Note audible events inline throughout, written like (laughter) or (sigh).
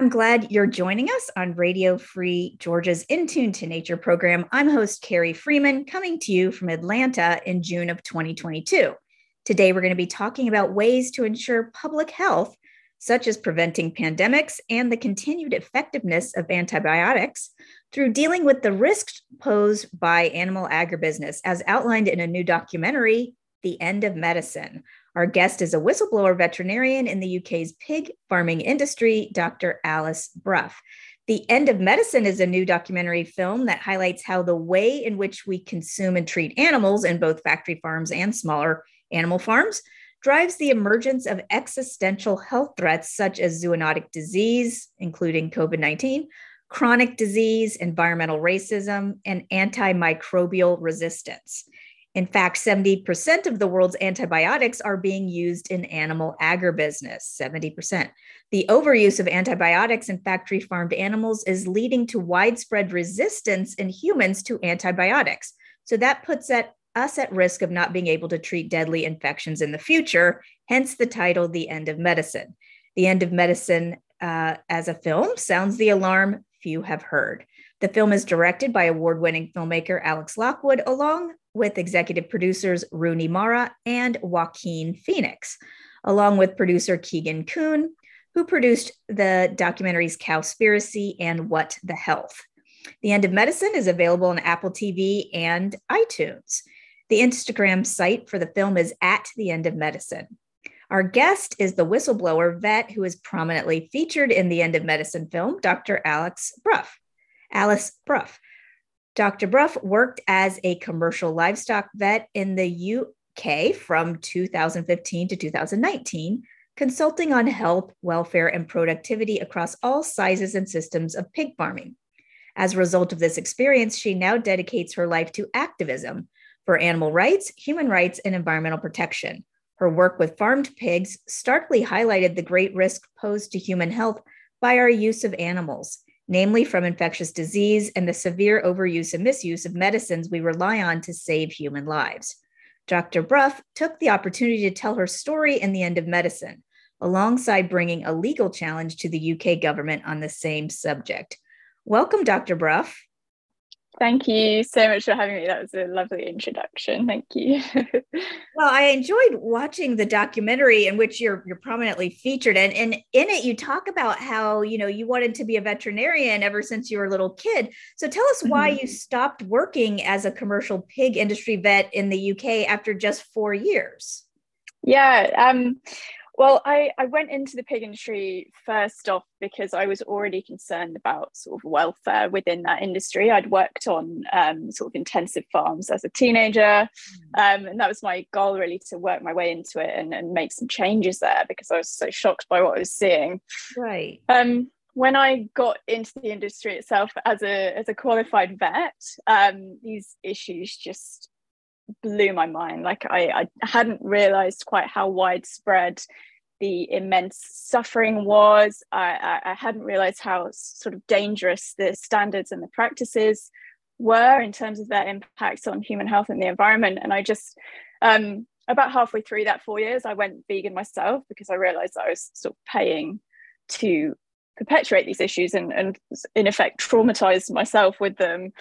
I'm glad you're joining us on Radio Free Georgia's In Tune to Nature program. I'm host Carrie Freeman, coming to you from Atlanta in June of 2022. Today, we're going to be talking about ways to ensure public health, such as preventing pandemics and the continued effectiveness of antibiotics through dealing with the risks posed by animal agribusiness, as outlined in a new documentary, The End of Medicine. Our guest is a whistleblower veterinarian in the UK's pig farming industry, Dr. Alice Brough. The End of Medicine is a new documentary film that highlights how the way in which we consume and treat animals in both factory farms and smaller animal farms drives the emergence of existential health threats such as zoonotic disease, including COVID 19, chronic disease, environmental racism, and antimicrobial resistance. In fact, 70% of the world's antibiotics are being used in animal agribusiness, 70%. The overuse of antibiotics in factory farmed animals is leading to widespread resistance in humans to antibiotics. So that puts at us at risk of not being able to treat deadly infections in the future, hence the title, The End of Medicine. The End of Medicine uh, as a film sounds the alarm few have heard. The film is directed by award winning filmmaker Alex Lockwood, along with executive producers Rooney Mara and Joaquin Phoenix, along with producer Keegan Kuhn, who produced the documentaries Cowspiracy and What the Health. The End of Medicine is available on Apple TV and iTunes. The Instagram site for the film is at the end of medicine. Our guest is the whistleblower vet who is prominently featured in the End of Medicine film, Dr. Alex Brough. Alice Brough. Dr. Brough worked as a commercial livestock vet in the UK from 2015 to 2019, consulting on health, welfare, and productivity across all sizes and systems of pig farming. As a result of this experience, she now dedicates her life to activism for animal rights, human rights, and environmental protection. Her work with farmed pigs starkly highlighted the great risk posed to human health by our use of animals namely from infectious disease and the severe overuse and misuse of medicines we rely on to save human lives. Dr. Brough took the opportunity to tell her story in the end of medicine, alongside bringing a legal challenge to the UK government on the same subject. Welcome, Dr. Brough. Thank you so much for having me. That was a lovely introduction. Thank you. (laughs) well, I enjoyed watching the documentary in which you're you're prominently featured and, and in it you talk about how, you know, you wanted to be a veterinarian ever since you were a little kid. So tell us why mm-hmm. you stopped working as a commercial pig industry vet in the UK after just 4 years. Yeah, um well, I, I went into the pig industry first off because I was already concerned about sort of welfare within that industry. I'd worked on um, sort of intensive farms as a teenager, mm. um, and that was my goal really to work my way into it and, and make some changes there because I was so shocked by what I was seeing. Right. Um, when I got into the industry itself as a as a qualified vet, um, these issues just blew my mind. Like I, I hadn't realized quite how widespread the immense suffering was. I, I, hadn't realized how sort of dangerous the standards and the practices were in terms of their impacts on human health and the environment. And I just, um, about halfway through that four years, I went vegan myself because I realized I was sort of paying to perpetuate these issues and, and in effect traumatized myself with them.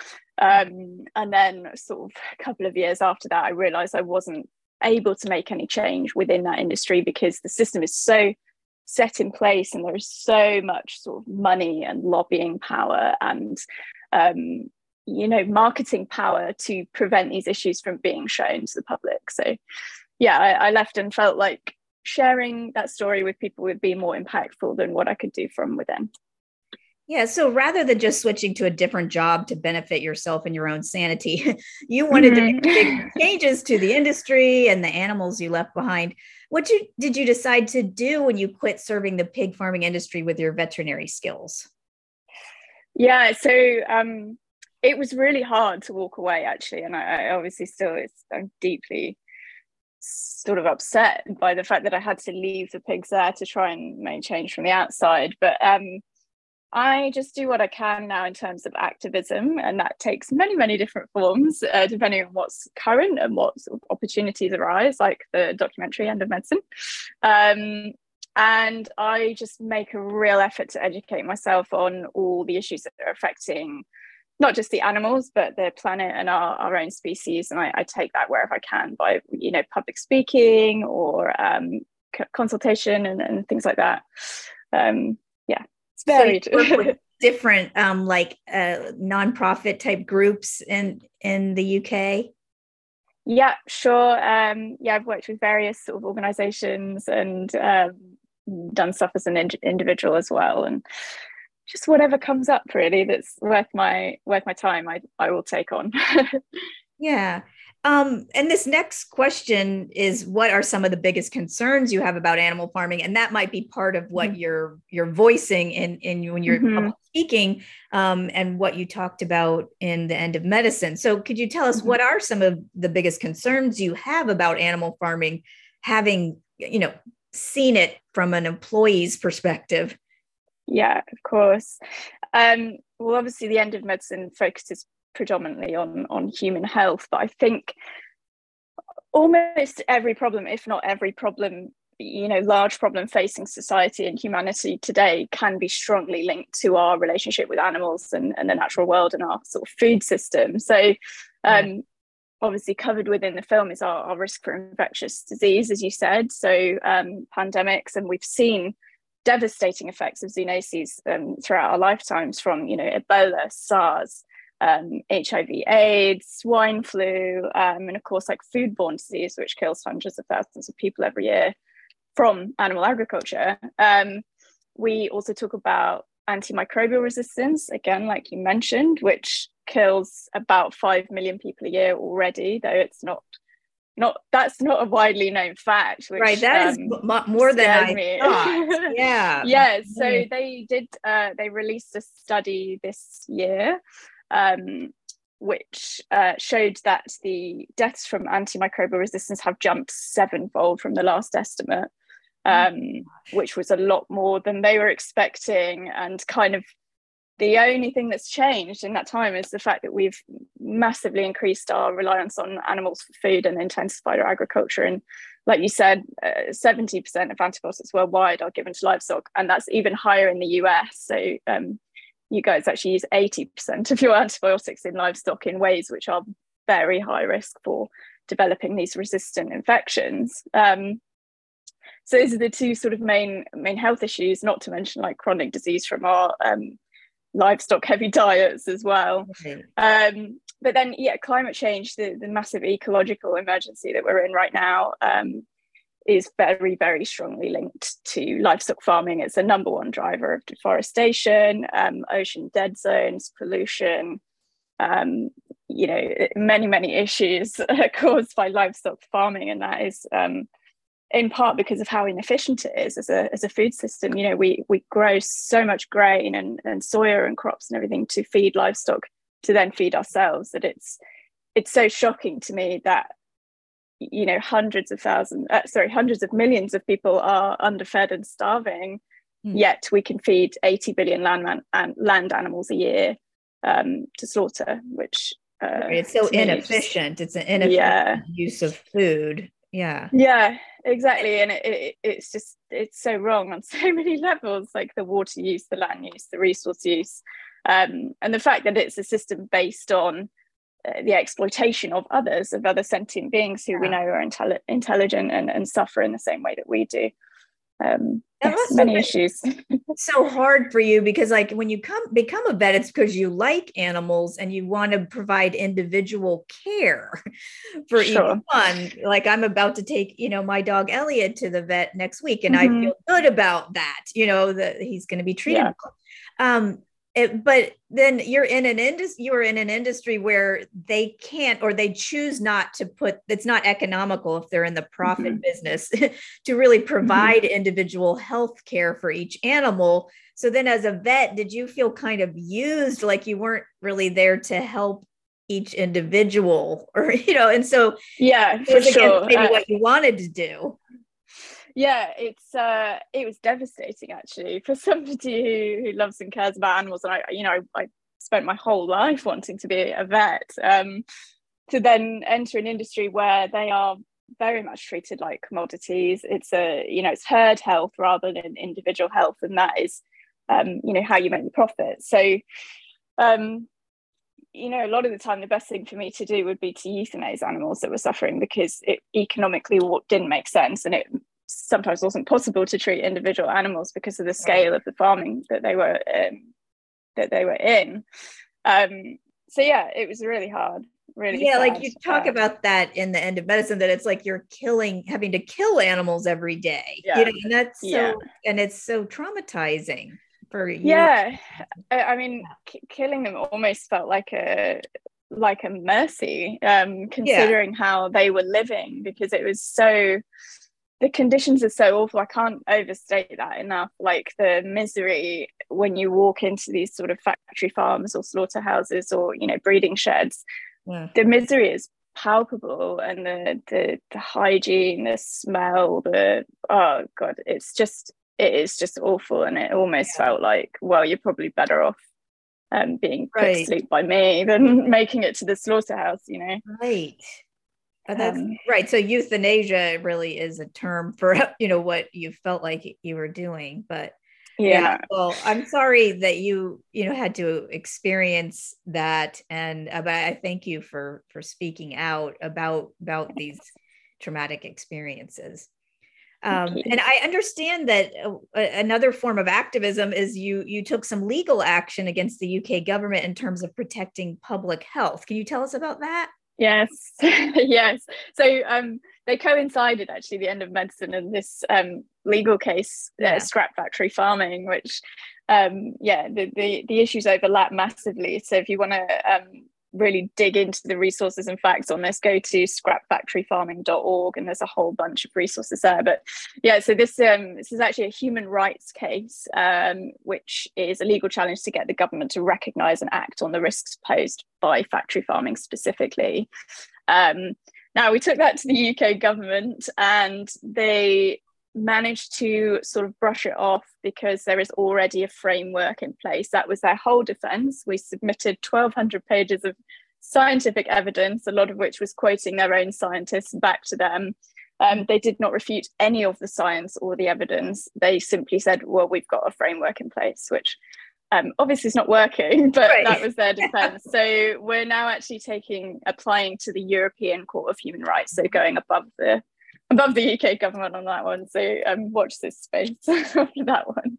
Um, and then, sort of a couple of years after that, I realized I wasn't able to make any change within that industry because the system is so set in place and there is so much sort of money and lobbying power and um, you know marketing power to prevent these issues from being shown to the public. So yeah I, I left and felt like sharing that story with people would be more impactful than what i could do from within yeah. So rather than just switching to a different job to benefit yourself and your own sanity, (laughs) you wanted mm-hmm. to make (laughs) changes to the industry and the animals you left behind. What you, did you decide to do when you quit serving the pig farming industry with your veterinary skills? Yeah. So um, it was really hard to walk away, actually. And I, I obviously still, I'm deeply sort of upset by the fact that I had to leave the pigs there to try and make change from the outside. But um, I just do what I can now in terms of activism, and that takes many, many different forms, uh, depending on what's current and what sort of opportunities arise, like the documentary End of Medicine. Um, and I just make a real effort to educate myself on all the issues that are affecting not just the animals, but the planet and our, our own species. And I, I take that wherever I can by, you know, public speaking or um, consultation and, and things like that. Um, yeah, varied. So (laughs) different um, like uh, nonprofit type groups in in the UK. Yeah, sure. Um, yeah, I've worked with various sort of organisations and um, done stuff as an in- individual as well, and just whatever comes up really that's worth my worth my time, I I will take on. (laughs) yeah, um, and this next question is what are some of the biggest concerns you have about animal farming? And that might be part of what mm-hmm. you're you're voicing in, in when you're mm-hmm. speaking um, and what you talked about in the end of medicine. So could you tell us mm-hmm. what are some of the biggest concerns you have about animal farming, having you know seen it from an employee's perspective? Yeah, of course. Um, well, obviously, the end of medicine focuses predominantly on on human health but i think almost every problem if not every problem you know large problem facing society and humanity today can be strongly linked to our relationship with animals and, and the natural world and our sort of food system. So um, obviously covered within the film is our, our, risk for infectious disease as you said. So um, pandemics and we've seen devastating effects of zoonoses um, throughout our lifetimes from you know ebola sars um, HIV, AIDS, swine flu, um, and of course, like foodborne disease, which kills hundreds of thousands of people every year from animal agriculture. Um, we also talk about antimicrobial resistance, again, like you mentioned, which kills about 5 million people a year already, though it's not. Not that's not a widely known fact. Which, right, that um, is more than I me. thought. (laughs) Yeah, yeah. So mm. they did. Uh, they released a study this year um, which uh, showed that the deaths from antimicrobial resistance have jumped sevenfold from the last estimate, oh um, which was a lot more than they were expecting. And kind of the only thing that's changed in that time is the fact that we've massively increased our reliance on animals for food and intensified our agriculture. And like you said, uh, 70% of antibiotics worldwide are given to livestock, and that's even higher in the US. So um, you guys actually use 80% of your (laughs) antibiotics in livestock in ways which are very high risk for developing these resistant infections. Um, so these are the two sort of main main health issues, not to mention like chronic disease from our um, livestock heavy (laughs) diets as well. Okay. Um, but then, yeah, climate change, the, the massive ecological emergency that we're in right now, um, is very, very strongly linked to livestock farming. It's a number one driver of deforestation, um, ocean dead zones, pollution, um, you know, many, many issues (laughs) caused by livestock farming. And that is um, in part because of how inefficient it is as a, as a food system. You know, we, we grow so much grain and, and soya and crops and everything to feed livestock to then feed ourselves that it's it's so shocking to me that you know hundreds of thousands uh, sorry hundreds of millions of people are underfed and starving mm. yet we can feed 80 billion land man- and land animals a year um, to slaughter which uh, it's so inefficient. It's an inefficient yeah. use of food. Yeah. Yeah exactly. And it, it, it's just it's so wrong on (laughs) so many levels like the water use the land use the resource use. Um, and the fact that it's a system based on uh, the exploitation of others, of other sentient beings who yeah. we know are intelli- intelligent and, and suffer in the same way that we do. Um, yes, many issues. (laughs) so hard for you because, like, when you come become a vet, it's because you like animals and you want to provide individual care (laughs) for sure. each one. Like, I'm about to take, you know, my dog Elliot to the vet next week, and mm-hmm. I feel good about that. You know that he's going to be treated. Yeah. Um, it, but then you're in an industry you're in an industry where they can't or they choose not to put it's not economical if they're in the profit mm-hmm. business (laughs) to really mm-hmm. provide mm-hmm. individual health care for each animal so then as a vet did you feel kind of used like you weren't really there to help each individual or (laughs) you know and so yeah for sure. maybe uh, what you wanted to do yeah it's uh it was devastating actually for somebody who, who loves and cares about animals and i you know I, I spent my whole life wanting to be a vet um to then enter an industry where they are very much treated like commodities. It's a you know it's herd health rather than individual health, and that is um, you know how you make the profit. So um, you know a lot of the time the best thing for me to do would be to euthanize animals that were suffering because it economically didn't make sense and it sometimes wasn't possible to treat individual animals because of the scale of the farming that they were um, that they were in. Um, so yeah, it was really hard. Really yeah, like you talk about that in the end of medicine that it's like you're killing, having to kill animals every day. Yeah. You know, and that's so, yeah. and it's so traumatizing for you. Yeah, I mean, k- killing them almost felt like a like a mercy, um, considering yeah. how they were living because it was so the conditions are so awful. I can't overstate that enough. Like the misery when you walk into these sort of factory farms or slaughterhouses or you know breeding sheds. Yeah. The misery is palpable, and the, the the hygiene, the smell, the oh god, it's just it is just awful, and it almost yeah. felt like well, you're probably better off um, being put right. to sleep by me than (laughs) making it to the slaughterhouse. You know, right. But that's um, right. So euthanasia really is a term for (laughs) you know what you felt like you were doing. But yeah. yeah well, I'm sorry that you you know had to experience that, and uh, but I thank you for for speaking out about about these traumatic experiences. Um, and I understand that uh, another form of activism is you you took some legal action against the UK government in terms of protecting public health. Can you tell us about that? Yes, (laughs) yes. So um, they coincided actually the end of medicine and this um, legal case, uh, yeah. uh, scrap factory farming, which um, yeah, the, the the issues overlap massively. So if you want to um, really dig into the resources and facts on this, go to scrapfactoryfarming.org and there's a whole bunch of resources there. But yeah, so this um, this is actually a human rights case, um, which is a legal challenge to get the government to recognise and act on the risks posed by factory farming specifically. Um, now we took that to the UK government and they managed to sort of brush it off because there is already a framework in place. That was their whole defense. We submitted 1,200 pages of scientific evidence, a lot of which was quoting their own scientists back to them. Um, they did not refute any of the science or the evidence. They simply said, well, we've got a framework in place, which um, obviously is not working, (laughs) but right. that was their (laughs) defense. so we're now actually taking, applying to the European Court of Human Rights, so going above the (laughs) above the UK government on that one. So um, watch this space (laughs) for that one.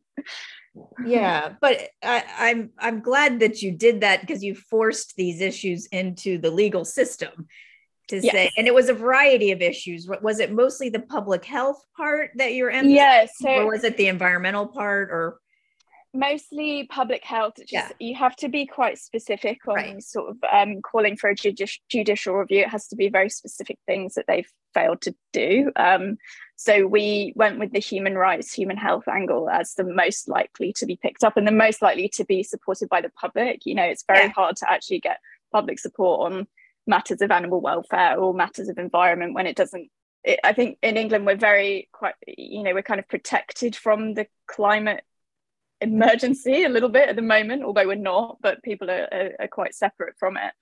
yeah, but I, I'm I'm glad that you did that because you forced these issues into the legal system to yes. say, and it was a variety of issues. Was it mostly the public health part that you're in? Yes, yeah, so, or was it the environmental part, or mostly public health just yeah. you have to be quite specific on right. sort of um, calling for a judici- judicial review it has to be very specific things that they've failed to do um, so we went with the human rights human health angle as the most likely to be picked up and the most likely to be supported by the public you know it's very yeah. hard to actually get public support on matters of animal welfare or matters of environment when it doesn't it, I think in England we're very quite you know we're kind of protected from the climate emergency a little bit at the moment, although we're not, but people are, are, are quite separate from it.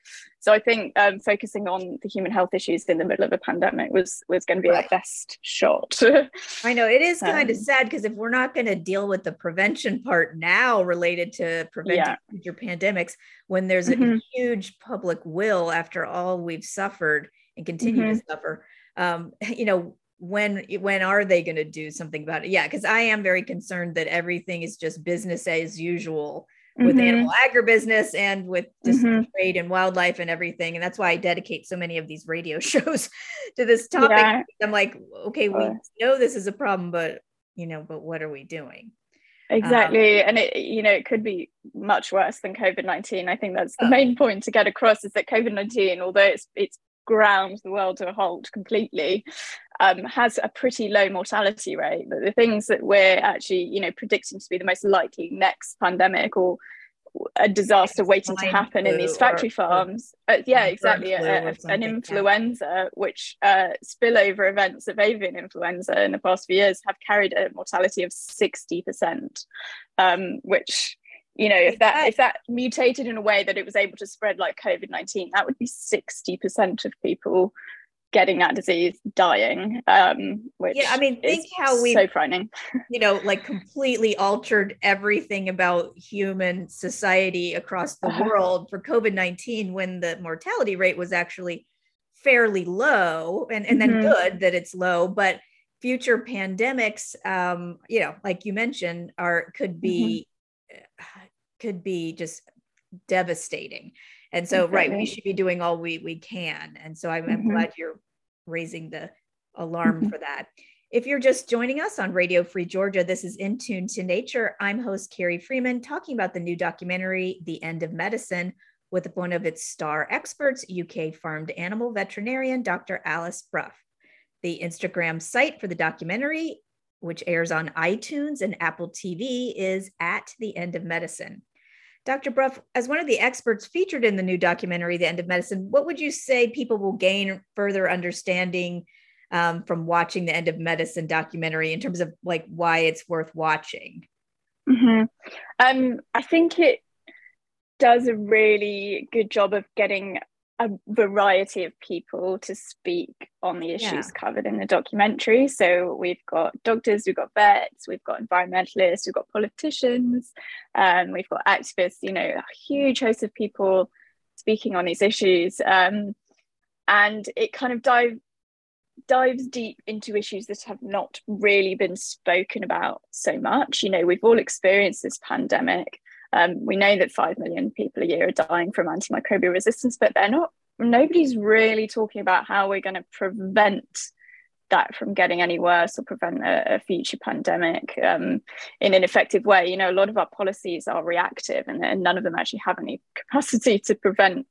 So I think um, focusing on the human health issues in the middle of a pandemic was was going to be right. our best shot. (laughs) I know it is kind um, of sad because if we're not going to deal with the prevention part now related to preventing yeah. future pandemics, when there's a mm-hmm. huge public will after all we've suffered and continue mm-hmm. to suffer, um, (laughs) you know, when when are they going to do something about it yeah because i am very concerned that everything is just business as usual with mm-hmm. animal agribusiness and with just mm-hmm. trade and wildlife and everything and that's why i dedicate so many of these radio (laughs) shows to this topic yeah. i'm like okay we know this is a problem but you know but what are we doing exactly um, and it you know it could be much worse than covid-19 i think that's the oh. main point to get across is that covid-19 although it's it's ground the world to a halt completely um, has a pretty low mortality rate. But the things that we're actually, you know, predicting to be the most likely next pandemic or a disaster waiting to happen in these factory farms. Uh, yeah, exactly. A, a, an influenza, which uh, spillover events of avian influenza in the past few years have carried a mortality of 60%, um, which you know if that if that mutated in a way that it was able to spread like covid-19 that would be 60% of people getting that disease, dying. Um, which yeah, I mean, think how we so frightening. (laughs) you know, like completely altered everything about human society across the uh-huh. world for COVID nineteen when the mortality rate was actually fairly low, and and mm-hmm. then good that it's low, but future pandemics, um, you know, like you mentioned, are could be mm-hmm. could be just devastating. And so, right, we should be doing all we we can. And so, I'm, mm-hmm. I'm glad you're raising the alarm mm-hmm. for that. If you're just joining us on Radio Free Georgia, this is In Tune to Nature. I'm host Carrie Freeman talking about the new documentary, The End of Medicine, with one of its star experts, UK farmed animal veterinarian Dr. Alice Brough. The Instagram site for the documentary, which airs on iTunes and Apple TV, is at The End of Medicine. Dr. Brough, as one of the experts featured in the new documentary, The End of Medicine, what would you say people will gain further understanding um, from watching the End of Medicine documentary in terms of like why it's worth watching? Mm-hmm. Um, I think it does a really good job of getting a variety of people to speak on the issues yeah. covered in the documentary. So we've got doctors, we've got vets, we've got environmentalists, we've got politicians, um, we've got activists, you know, a huge host of people speaking on these issues. Um, and it kind of dive, dives deep into issues that have not really been spoken about so much. You know, we've all experienced this pandemic. Um, we know that 5 million people a year are dying from antimicrobial resistance, but they're not, nobody's really talking about how we're going to prevent that from getting any worse or prevent a, a future pandemic um, in an effective way. You know, a lot of our policies are reactive and, and none of them actually have any (laughs) capacity to prevent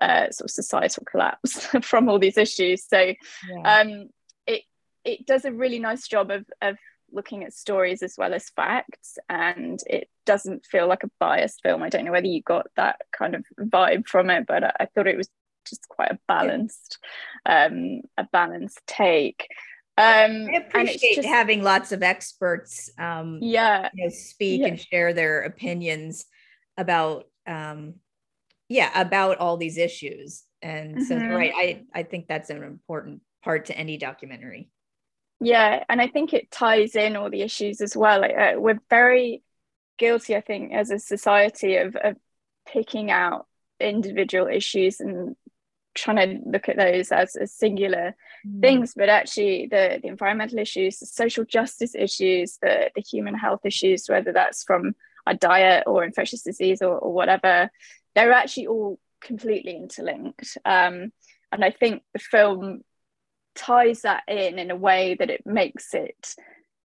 uh, sort of societal collapse (laughs) from all these issues. So yeah. um, it, it does a really nice job of, of looking at stories as well as facts and it doesn't feel like a biased film. I don't know whether you got that kind of vibe from it but i, I thought it was just quite a balanced um a balanced take. Um i appreciate just, having lots of experts um yeah. you know, speak yeah. and share their opinions about um yeah about all these issues. And mm-hmm. so right i i think that's an important part to any documentary yeah and i think it ties in all the issues as well. Like, uh, we're very guilty i think as a society of, of picking out individual issues and trying to look at those as, as singular mm. things. But actually the, the environmental issues the social justice issues the, the human health issues whether that's from a diet or infectious disease or, or whatever they're actually all completely interlinked. Um, and i think the film ties that in in a way that it makes it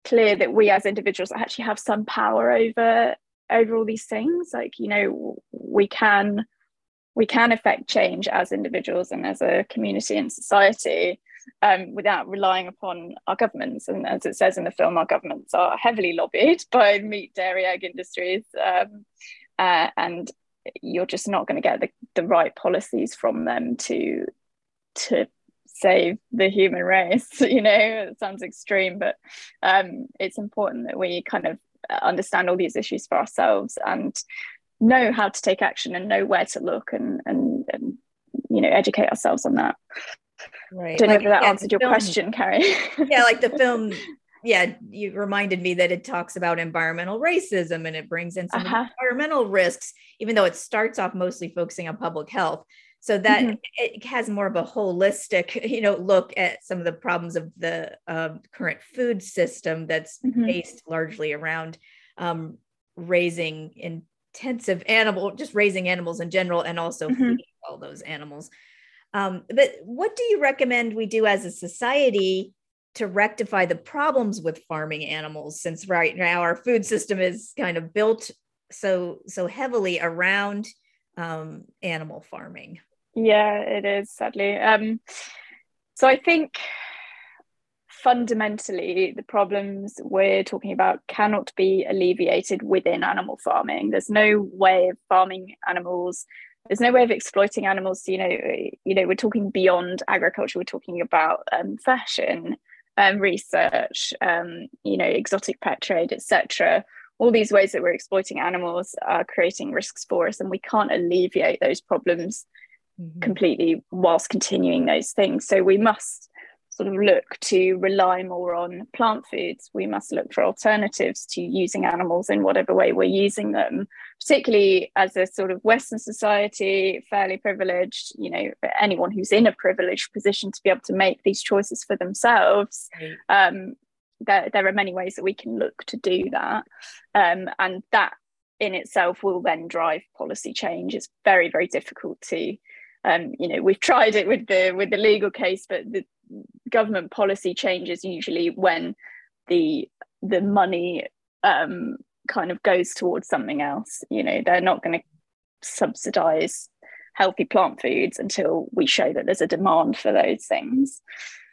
clear that we as individuals actually have some power over over all these things like you know we can we can affect change as individuals and as a community and society um, without relying upon our governments. And as it says in the film, our governments are heavily lobbied (laughs) by meat, dairy, egg industries. Um, uh, and you're just not going to get the, the right policies from them to to save the human race (laughs) you know it sounds extreme but um, it's important that we kind of understand all these issues for ourselves and know how to take action and know where to look and and, and you know educate ourselves on that. Right. Don't like, know if that yeah, answered your film, question carrie. (laughs) Yeah like the film yeah you reminded me that it talks about environmental racism and it brings in some uh-huh. environmental risks even though it starts off mostly focusing on public health so that mm-hmm. it has more of a holistic (laughs) you know look at some of the problems of the um, current food system that's mm-hmm. based largely around um, raising intensive animal just raising animals in general and also mm-hmm. feeding all those animals um, but what do you recommend we do as a society to rectify the problems with farming animals since right now our food system is kind of built so so heavily around um, animal farming yeah, it is sadly. Um, so I think fundamentally the problems we're talking about cannot be alleviated within animal farming. There's no way of farming animals. There's no way of exploiting animals. You know, you know, we're talking beyond agriculture. We're talking about um, fashion, um, research, um, you know, exotic pet trade, etc. All these ways that we're exploiting animals are creating risks for us, and we can't alleviate those problems mm-hmm. completely whilst continuing those things. So we must sort of look to rely more on plant foods. We must look for alternatives to using animals in whatever way we're using them, particularly as a sort of Western society, fairly privileged, you know, anyone who's in a privileged position to be able to make these choices for themselves. Right. Um, there, there are many ways that we can look to do that. Um, and that in itself will then drive policy change. It's very, very difficult to um, you know we've tried it with the with the legal case but the government policy changes usually when the the money um, kind of goes towards something else. You know, they're not going to subsidize healthy plant foods until we show that there's a demand for those things.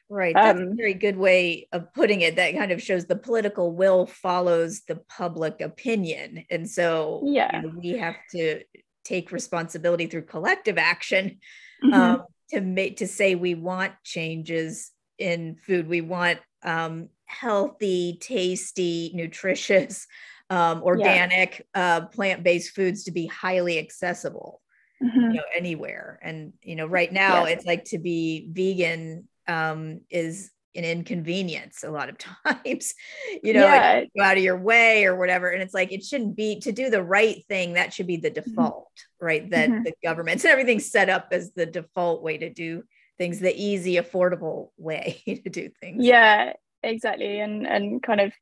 Right. That's um, a very good way of putting it. That kind of shows the political will follows the public opinion. And so yeah. You know, we have to take responsibility through collective action mm-hmm. um, to make to say we want changes in food. We want um, healthy, tasty, nutritious, um, organic, yeah. uh, plant-based foods to be highly accessible, mm-hmm. you know, anywhere. And you know, right now yeah. it's like to be vegan um, is an inconvenience a lot of (laughs) times you know yeah. like go out of your way or whatever and it's like it shouldn't be to do the right thing that should be the mm-hmm. default mm-hmm. right that mm-hmm. the governments and (laughs) everything's set up as the default way to do things the easy affordable (laughs) way to do things yeah exactly and and kind of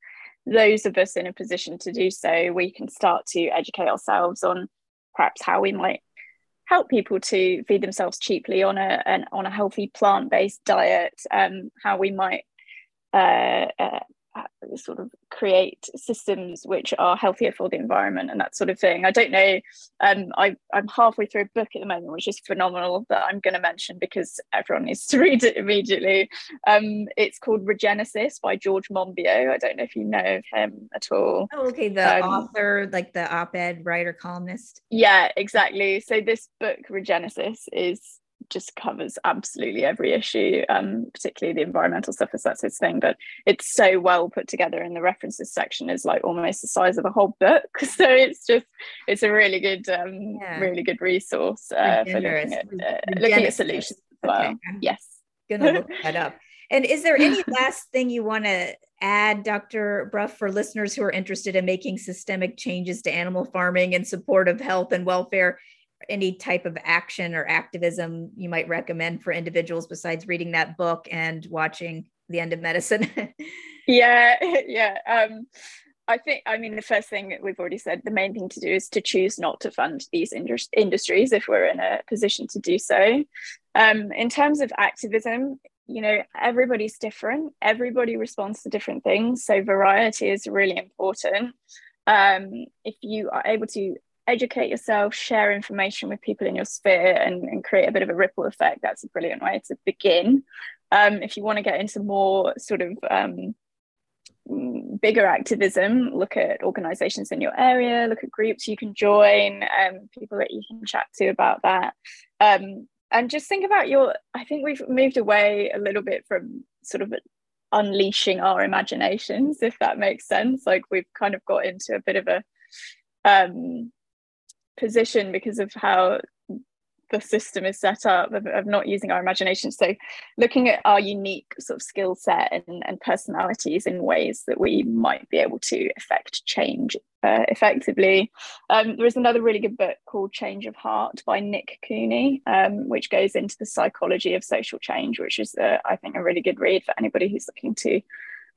those of us in a position to do so we can start to educate ourselves on perhaps how we might help people to feed themselves cheaply on a an, on a healthy plant based diet. Um, how we might uh, uh, sort of create systems which are healthier for the environment and that sort of thing. I don't know. Um, I, I'm halfway through a book at the moment, which is phenomenal that I'm going to mention because everyone needs to (laughs) read it immediately. Um, it's called Regenesis by George Monbiot. I don't know if you know of him at all. Oh, okay. The um, author, like the op ed writer, columnist. Yeah, exactly. So this book, Regenesis, is just covers absolutely every issue, um, particularly the environmental stuff as that's his thing. But it's so well put together, and the references section is like almost the size of a whole book. (laughs) So it's just it's a really good, um, yeah. really good resource uh, for looking at uh, looking at solutions as well. Okay. Yes, gonna look (laughs) that up. And is there any (laughs) last thing you want to add, Dr. Brough, for listeners who are interested in making systemic changes to animal farming in support of health and welfare any type of action or activism you might recommend for individuals besides reading that book and watching the end of medicine (laughs) yeah (laughs) yeah um I think, I mean, the first thing we've already said, the main thing to do is to choose not to fund these indus- industries if we're in a position to do so. Um, in terms of activism, you know, everybody's different, everybody responds to different things. So, variety is really important. Um, if you are able to educate yourself, share information with people in your sphere, and, and create a bit of a ripple effect. That's a brilliant way to begin. Um, if you want to get into more sort of um, bigger activism, look at organizations in your area, look at groups you can join, um, people that you can chat to about that. Um, and just think about your, I think we've moved away a little bit from sort of unleashing our imaginations, if that makes sense. Like we've kind of got into a bit of a, um, position because of how the system is set up of, of, not using our imagination. So looking at our unique sort of skill set and, and personalities in ways that we might be able to affect change uh, effectively. Um, there is another really good book called change of heart by nick cooney um, which goes into the psychology of social change which is uh, i think a really good read for anybody who's looking to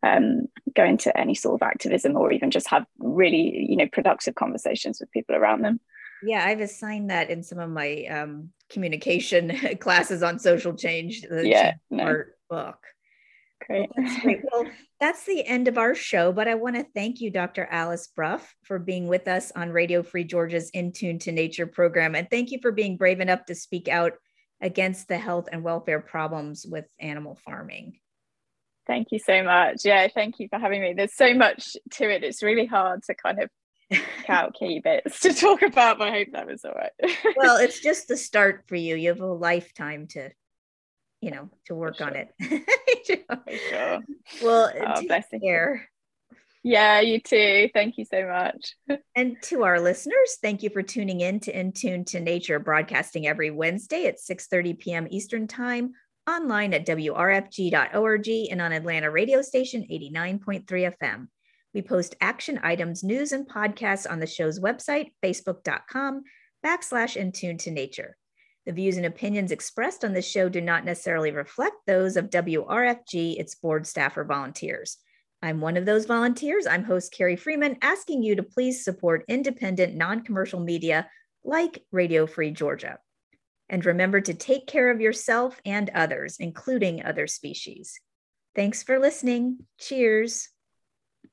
um, go into any sort of activism or even just have really you know productive conversations with people around them yeah, I've assigned that in some of my um, communication (laughs) classes on social change. The yeah, no. art book. Great. Well, that's great. (laughs) Well, that's the end of our show, but I want to thank you, Dr. Alice Brough, for being with us on Radio Free Georgia's In Tune to Nature program. And thank you for being brave enough to speak out against the health and welfare problems with animal farming. Thank you so much. Yeah, thank you for having me. There's so much to it. It's really hard to kind of out key bits to talk about, but I hope that was all right. (laughs) well, it's just the start for you. You have a lifetime to, you know, to work sure. on it. (laughs) sure. Well, oh, take care. Yeah, you too. Thank you so much. (laughs) and to our listeners, thank you for tuning in to In Tune to Nature, broadcasting every Wednesday at 6:30 p.m. Eastern Time, online at wrfg.org and on Atlanta radio station 89.3 FM. We post action items, news, and podcasts on the show's website, facebook.com backslash in tune to nature. The views and opinions expressed on this show do not necessarily reflect those of WRFG, its board staff, or volunteers. I'm one of those volunteers. I'm host Carrie Freeman, asking you to please support independent, non commercial media like Radio Free Georgia. And remember to take care of yourself and others, including other species. Thanks for listening. Cheers.